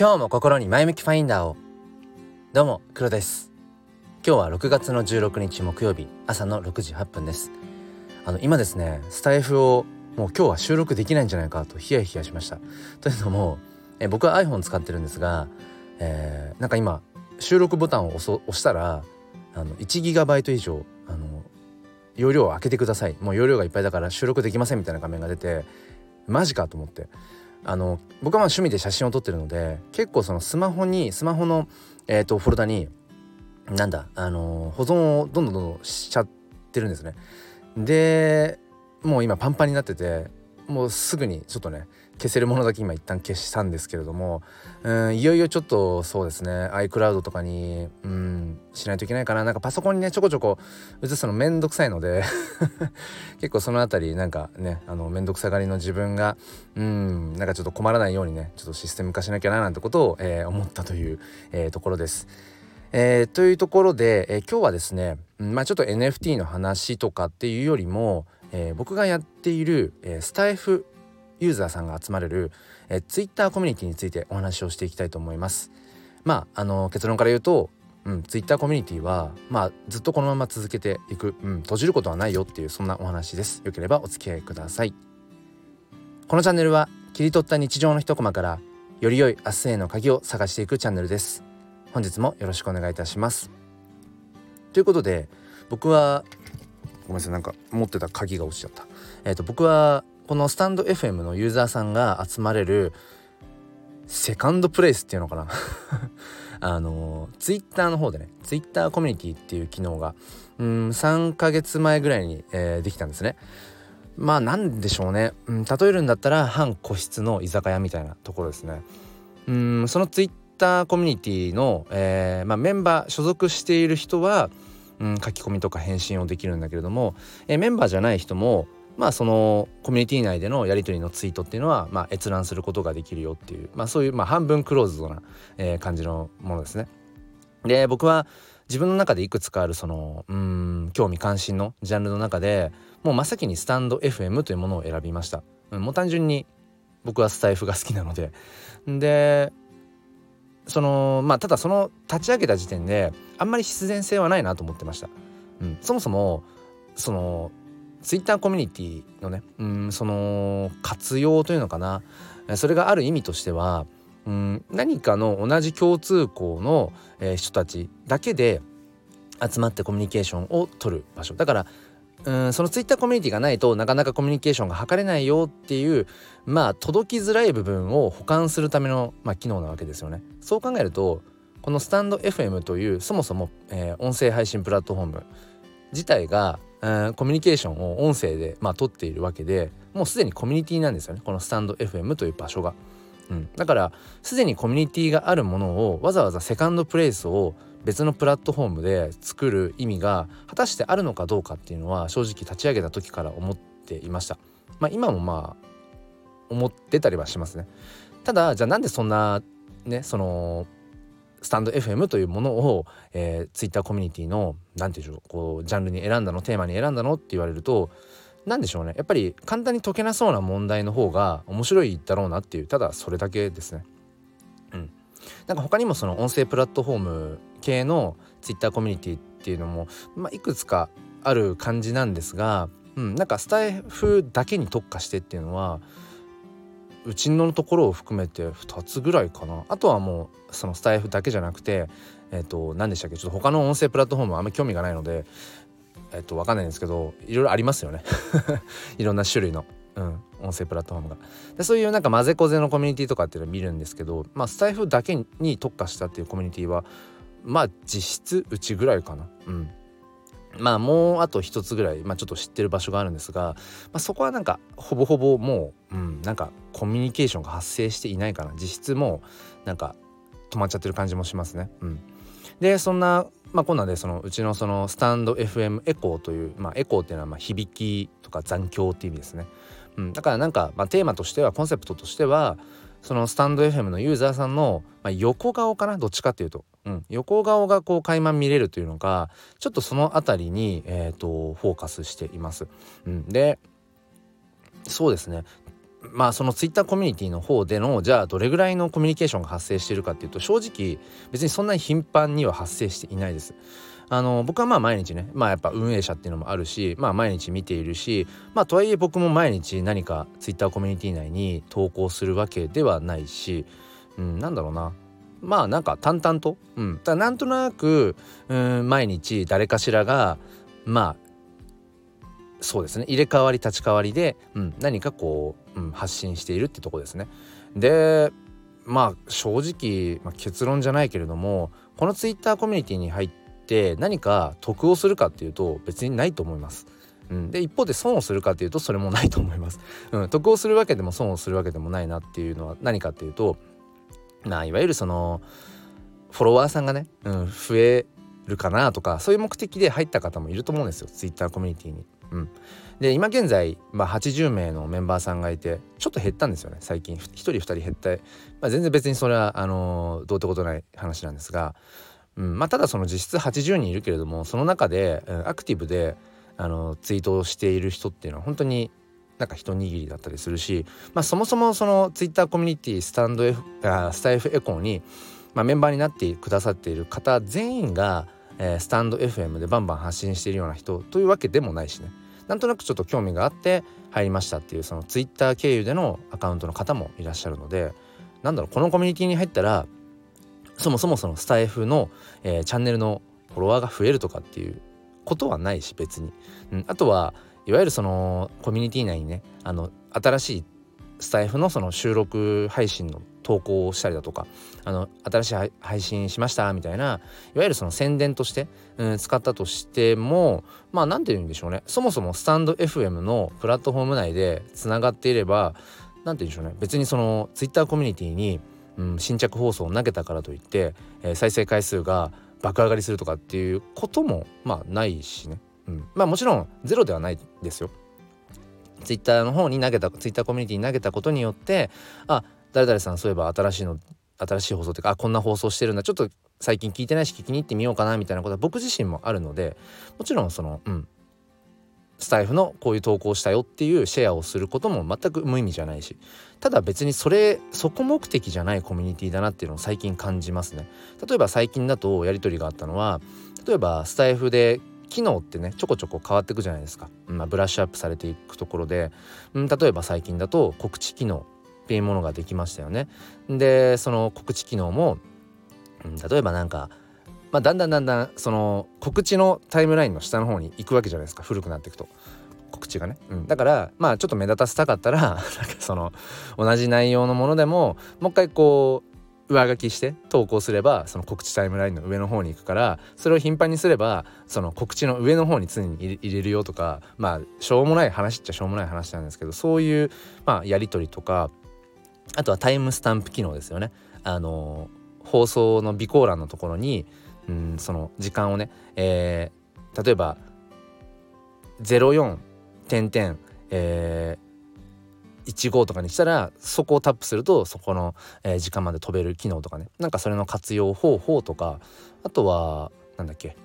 今日も心に前向きファインダーを。どうも黒です。今日は6月の16日木曜日朝の6時8分です。あの今ですねスタイフをもう今日は収録できないんじゃないかとヒヤヒヤしました。というのもえ僕は iPhone 使ってるんですが、えー、なんか今収録ボタンを押したらあの 1GB 以上あの容量を開けてください。もう容量がいっぱいだから収録できませんみたいな画面が出てマジかと思って。あの僕はまあ趣味で写真を撮ってるので結構そのスマホにスマホの、えーと、フォルダになんだあの保存をどんどんどんどんしちゃってるんですね。でもう今パンパンになっててもうすぐにちょっとね消せるものだけ今一旦消したんですけれどもうんいよいよちょっとそうですね iCloud とかにうんしないといけないかななんかパソコンにねちょこちょこ映すのめんどくさいので 結構その辺りなんかねあのめんどくさがりの自分がうんなんかちょっと困らないようにねちょっとシステム化しなきゃななんてことを、えー、思ったという、えー、ところです。えー、というところで、え今日はですね、まあ、ちょっと NFT の話とかっていうよりも、え僕がやっている、えスタイフユーザーさんが集まれる、えー、Twitter コミュニティについてお話をしていきたいと思います。まああの結論から言うと、うん、Twitter コミュニティはまあずっとこのまま続けていく、うん、閉じることはないよっていうそんなお話です。よければお付き合いください。このチャンネルは切り取った日常の一コマからより良い明日への鍵を探していくチャンネルです。本日もよろしくお願いいたします。ということで僕はごめんなさいなんか持ってた鍵が落ちちゃった。えっ、ー、と僕はこのスタンド FM のユーザーさんが集まれるセカンドプレイスっていうのかな？あのツイッターの方でねツイッターコミュニティっていう機能がうん3ヶ月前ぐらいに、えー、できたんですね。まあなんでしょうね、うん、例えるんだったら半個室の居酒屋みたいなところですね。うんそのツイッターコミュニティの、えーまあ、メンバー所属している人は、うん、書き込みとか返信をできるんだけれども、えー、メンバーじゃない人もまあそのコミュニティ内でのやり取りのツイートっていうのはまあ閲覧することができるよっていうまあそういうまあ半分クローズドな、えー、感じのものですね。で僕は自分の中でいくつかあるそのうん興味関心のジャンルの中でもう真っ先にスタンド FM というものを選びました。うん、もう単純に僕はスタイフが好きなのででそのまあただその立ち上げた時点であんまり必然性はないなと思ってました。うん、そもそもそのツイッターコミュニティのねうんその活用というのかなそれがある意味としてはうん何かの同じ共通項の、えー、人たちだけで集まってコミュニケーションを取る場所だからうんそのツイッターコミュニティがないとなかなかコミュニケーションが図れないよっていうまあ届きづらい部分を補完するための、まあ、機能なわけですよね。そう考えるとこのスタンド FM というそもそも、えー、音声配信プラットフォーム自体がえコミュニケーションを音声で、まあ、取っているわけでもうすでにコミュニティなんですよねこのスタンド FM という場所が。うん、だからすでにコミュニティがあるものをわざわざセカンドプレイスを別のプラットフォームで作る意味が果たしてあるのかどうかっていうのは正直立ち上げた時から思っていました。まあ、今もまあ思ってたりはしますね。ただじゃあなんでそんなねそのスタンド FM というものを、えー、ツイッターコミュニティの何て言うんでしょうこうジャンルに選んだのテーマに選んだのって言われると何でしょうね。やっぱり簡単に解けなそうな問題の方が面白いだろうなっていうただそれだけですね。うん、なんか他にもその音声プラットフォーム系のツイッターコミュニティっていうのも、まあ、いくつかある感じなんですが、うん、なんかスタイフだけに特化してっていうのはうちのところを含めて2つぐらいかな。あとはもうそのスタイフだけじゃなくてえっ、ー、と何でしたっけ？ちょっと他の音声プラットフォームあんまり興味がないのでえっ、ー、と分かんないんですけどいろいろありますよね。いろんな種類の。うん、音声プラットフォームが。でそういうなんか混ぜこぜのコミュニティとかっていうのを見るんですけどまあスタイフだけに特化したっていうコミュニティはまあ実質うちぐらいかな。うん。まあもうあと一つぐらい、まあ、ちょっと知ってる場所があるんですが、まあ、そこはなんかほぼほぼもう、うん、なんかコミュニケーションが発生していないかな実質もうなんか止まっちゃってる感じもしますね。うん、でそんなまあこんなんでそのうちのそのスタンド FM エコーという、まあ、エコーっていうのはまあ響きとか残響っていう意味ですね。うん、だからなんか、まあ、テーマとしてはコンセプトとしてはそのスタンド FM のユーザーさんの、まあ、横顔かな？どっちかっていうと、うん、横顔がこう垣間見れるというのがちょっとその辺りに、えーと、フォーカスしています。うん、でそうですね。まあそのツイッターコミュニティの方でのじゃあどれぐらいのコミュニケーションが発生しているかっていうと正直別にそんなに頻繁には発生していないです。あの僕はまあ毎日ねまあやっぱ運営者っていうのもあるしまあ毎日見ているしまあとはいえ僕も毎日何かツイッターコミュニティ内に投稿するわけではないし、うん、なんだろうな。まあなんか淡々と、うん、だなんとなく、うん、毎日誰かしらがまあそうですね。入れ替わり立ち替わりで、うん、何かこう、うん、発信しているってとこですね。でまあ正直、まあ、結論じゃないけれどもこのツイッターコミュニティに入ってて何か得をするかっていうと別にないと思います。うん、で一方で損をするかっていうとそれもないと思います。うん、得をするわけでも損をするわけでもないなっていうのは何かっていうとまあいわゆるそのフォロワーさんがね、うん、増えるかなとかそういう目的で入った方もいると思うんですよツイッターコミュニティに。うん、で今現在、まあ、80名のメンバーさんがいてちょっと減ったんですよね最近1人2人減って、まあ、全然別にそれはあのー、どうってことない話なんですが、うんまあ、ただその実質80人いるけれどもその中で、うん、アクティブであのツイートをしている人っていうのは本当になんか一握りだったりするし、まあ、そもそもそのツイッターコミュニティスタンド F あスタイフエコーに、まあ、メンバーになってくださっている方全員がえー、スタンド FM でバンバン発信しているような人というわけでもないしね。なんとなくちょっと興味があって入りましたっていうその Twitter 経由でのアカウントの方もいらっしゃるのでなんだろうこのコミュニティに入ったらそもそもそのスタイフの、えー、チャンネルのフォロワーが増えるとかっていうことはないし別に、うん、あとはいわゆるそのコミュニティ内にねあの新しいスタイフのその収録配信の投稿をしたりだとかあの新しい配信しましたみたいないわゆるその宣伝として、うん、使ったとしてもまあ何て言うんでしょうね。そもそもスタンド FM のプラットフォーム内でつながっていれば何て言うんでしょうね。別にその Twitter コミュニティに、うん、新着放送を投げたからといって、えー、再生回数が爆上がりするとかっていうこともまあないしね、うん、まあもちろんゼロではないですよ。ツイッターの方に投げたツイッターコミュニティに投げたことによってあ誰々さんそういえば新しいの新しい放送っていうかあこんな放送してるんだちょっと最近聞いてないし聞きに行ってみようかなみたいなことは僕自身もあるのでもちろんそのうんスタイフのこういう投稿したよっていうシェアをすることも全く無意味じゃないしただ別にそれそこ目的じゃないコミュニティだなっていうのを最近感じますね例えば最近だとやり取りがあったのは例えばスタイフで機能ってねちょこちょこ変わっていくじゃないですか、まあ、ブラッシュアップされていくところで、うん、例えば最近だと告知機能っていうものができましたよね。でその告知機能も、うん、例えばなんか、まあ、だんだんだんだんその告知のタイムラインの下の方に行くわけじゃないですか古くなっていくと。告知がね、うん、だからまあちょっと目立たせたかったらなんかその同じ内容のものでももう一回こう上書きして投稿すればその告知タイムラインの上の方に行くからそれを頻繁にすればその告知の上の方に常に入れるよとかまあしょうもない話っちゃしょうもない話なんですけどそういうまあやり取りとかあとはタイムスタンプ機能ですよね。あの放送の備考欄のところに、ん、その時間をね、えー、例えば04点々、えー、15とかにしたらそこをタップするとそこの、えー、時間まで飛べる機能とかね。なんかそれの活用方法とかあとはなんだっけ、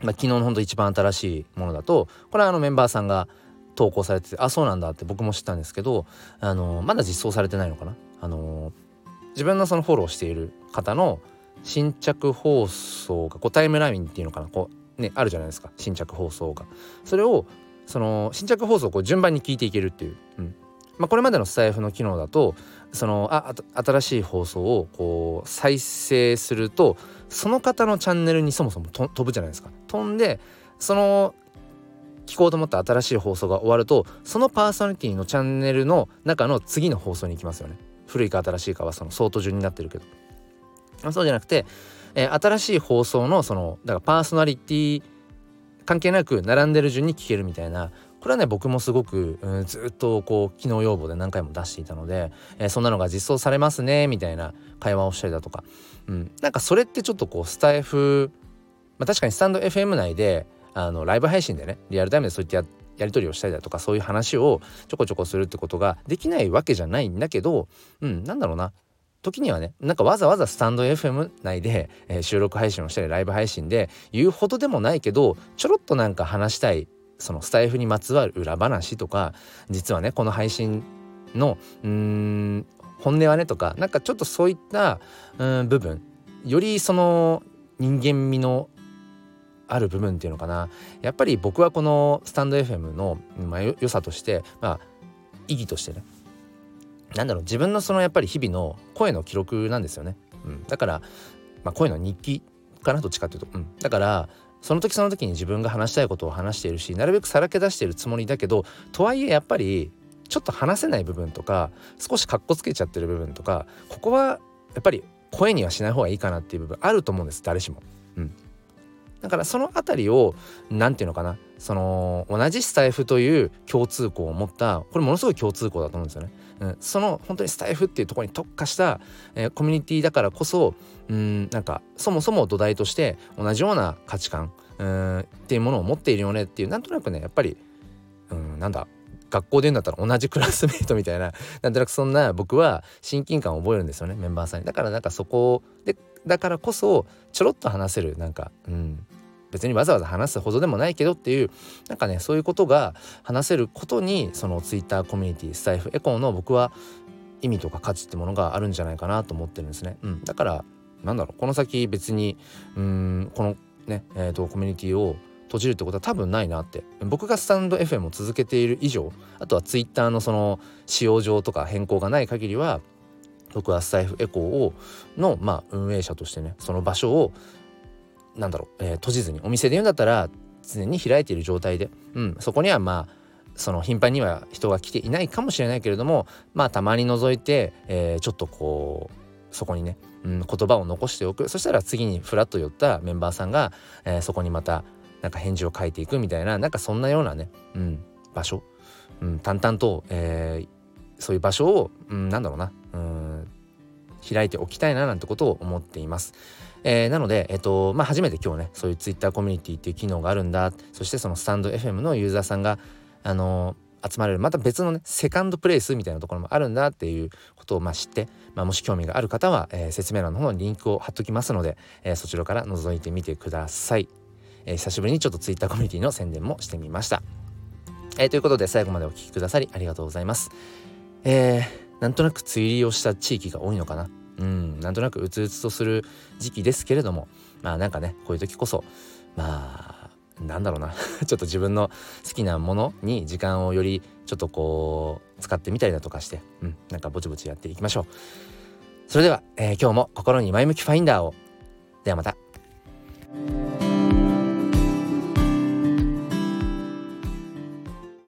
まあ、昨日のほんと一番新しいものだとこれはあのメンバーさんが投稿されててあそうなんだって僕も知ったんですけどあのまだ実装されてないのかな。あの自分のそのフォローしている方の新着放送がこうタイムラインっていうのかなこうねあるじゃないですか。新着放送が。それをその新着放送をこう順番に聞いていけるっていう、うん。まあ、これまでのスタイフの機能だとそのあ新しい放送をこう再生するとその方のチャンネルにそもそも飛ぶじゃないですか。飛んでその聞こうと思った新しい放送が終わるとそのパーソナリティのチャンネルの中の次の放送に行きますよね。古いか新しいかはその相当順になってるけど。そうじゃなくて、えー、新しい放送のそのだからパーソナリティ関係なく並んでる順に聞けるみたいなこれはね僕もすごく、うん、ずっとこう機能要望で何回も出していたので、えー、そんなのが実装されますねみたいな会話をしたりだとか、うん、なんかそれってちょっとこうスタイフまあ確かにスタンド FM 内であのライブ配信でねリアルタイムでそういったややり取りをしたりだとかそういう話をちょこちょこするってことができないわけじゃないんだけどうんなんだろうな。時にはねなんかわざわざスタンド FM 内で、えー、収録配信をしたりライブ配信で言うほどでもないけどちょろっとなんか話したいそのスタイフにまつわる裏話とか実はねこの配信のうん本音はねとかなんかちょっとそういったうん部分よりその人間味のある部分っていうのかな。やっぱり僕はこのスタンド FM の、まあ、良さとしてまあ意義としてねなんだろう自分のそのやっぱり日々の声の記録なんですよね、うん、だから、まあ、声の日記かなどっちかっていうと、うん、だからその時その時に自分が話したいことを話しているしなるべくさらけ出しているつもりだけどとはいえやっぱりちょっと話せない部分とか少しかっこつけちゃってる部分とかここはやっぱり声にはしない方がいいかなっていう部分あると思うんです誰しも。うん、だからその辺りを何て言うのかなその同じスタイフという共通項を持ったこれものすごい共通項だと思うんですよね。うん、その本当にスタイフっていうところに特化した、えー、コミュニティだからこそうんなんかそもそも土台として同じような価値観うんっていうものを持っているよねっていうなんとなくねやっぱりうんなんだ学校で言うんだったら同じクラスメートみたいな なんとなくそんな僕は親近感を覚えるんですよねメンバーさんに。だからなんかそこでだからこそちょろっと話せるなんかうん。別にわざわざ話すほどでもないけどっていうなんかねそういうことが話せることにそのツイッターコミュニティスタイフエコーの僕は意味とか価値ってものがあるんじゃないかなと思ってるんですね。うん、だからなんだろうこの先別にうんこのねえーと、コミュニティを閉じるってことは多分ないなって。僕がスタンド FM を続けている以上あとはツイッターのその使用上とか変更がない限りは僕はスタイフエコーをの、まあ、運営者としてねその場所をなんだろう、えー、閉じずにお店で言うんだったら常に開いている状態で、うん、そこにはまあその頻繁には人が来ていないかもしれないけれどもまあたまに覗いて、えー、ちょっとこうそこにね、うん、言葉を残しておく。そしたら次にフラッと寄ったメンバーさんが、えー、そこにまたなんか返事を書いていくみたいななんかそんなようなね、うん、場所、うん、淡々と、えー、そういう場所を、うん、なんだろうな、うん、開いておきたいななんてことを思っています。えー、なので、えっとまあ、初めて今日ねそういう Twitter コミュニティっていう機能があるんだそしてそのスタンド FM のユーザーさんがあの集まれるまた別のねセカンドプレイスみたいなところもあるんだっていうことをまあ知って、まあ、もし興味がある方は、えー、説明欄の方にリンクを貼っときますので、えー、そちらから覗いてみてください、えー、久しぶりにちょっと Twitter コミュニティの宣伝もしてみました、えー、ということで最後までお聴きくださりありがとうございます。えー、なんとなく梅雨入りをした地域が多いのかな。うんなんとなくうつうつとする時期ですけれども。まあなんかねこういう時こそまあなんだろうな。ちょっと自分の好きなものに時間をよりちょっとこう使ってみたりだとかして、うん、なんかぼちぼちやっていきましょう。それでは、えー、今日も心に前向きファインダーを。ではまた。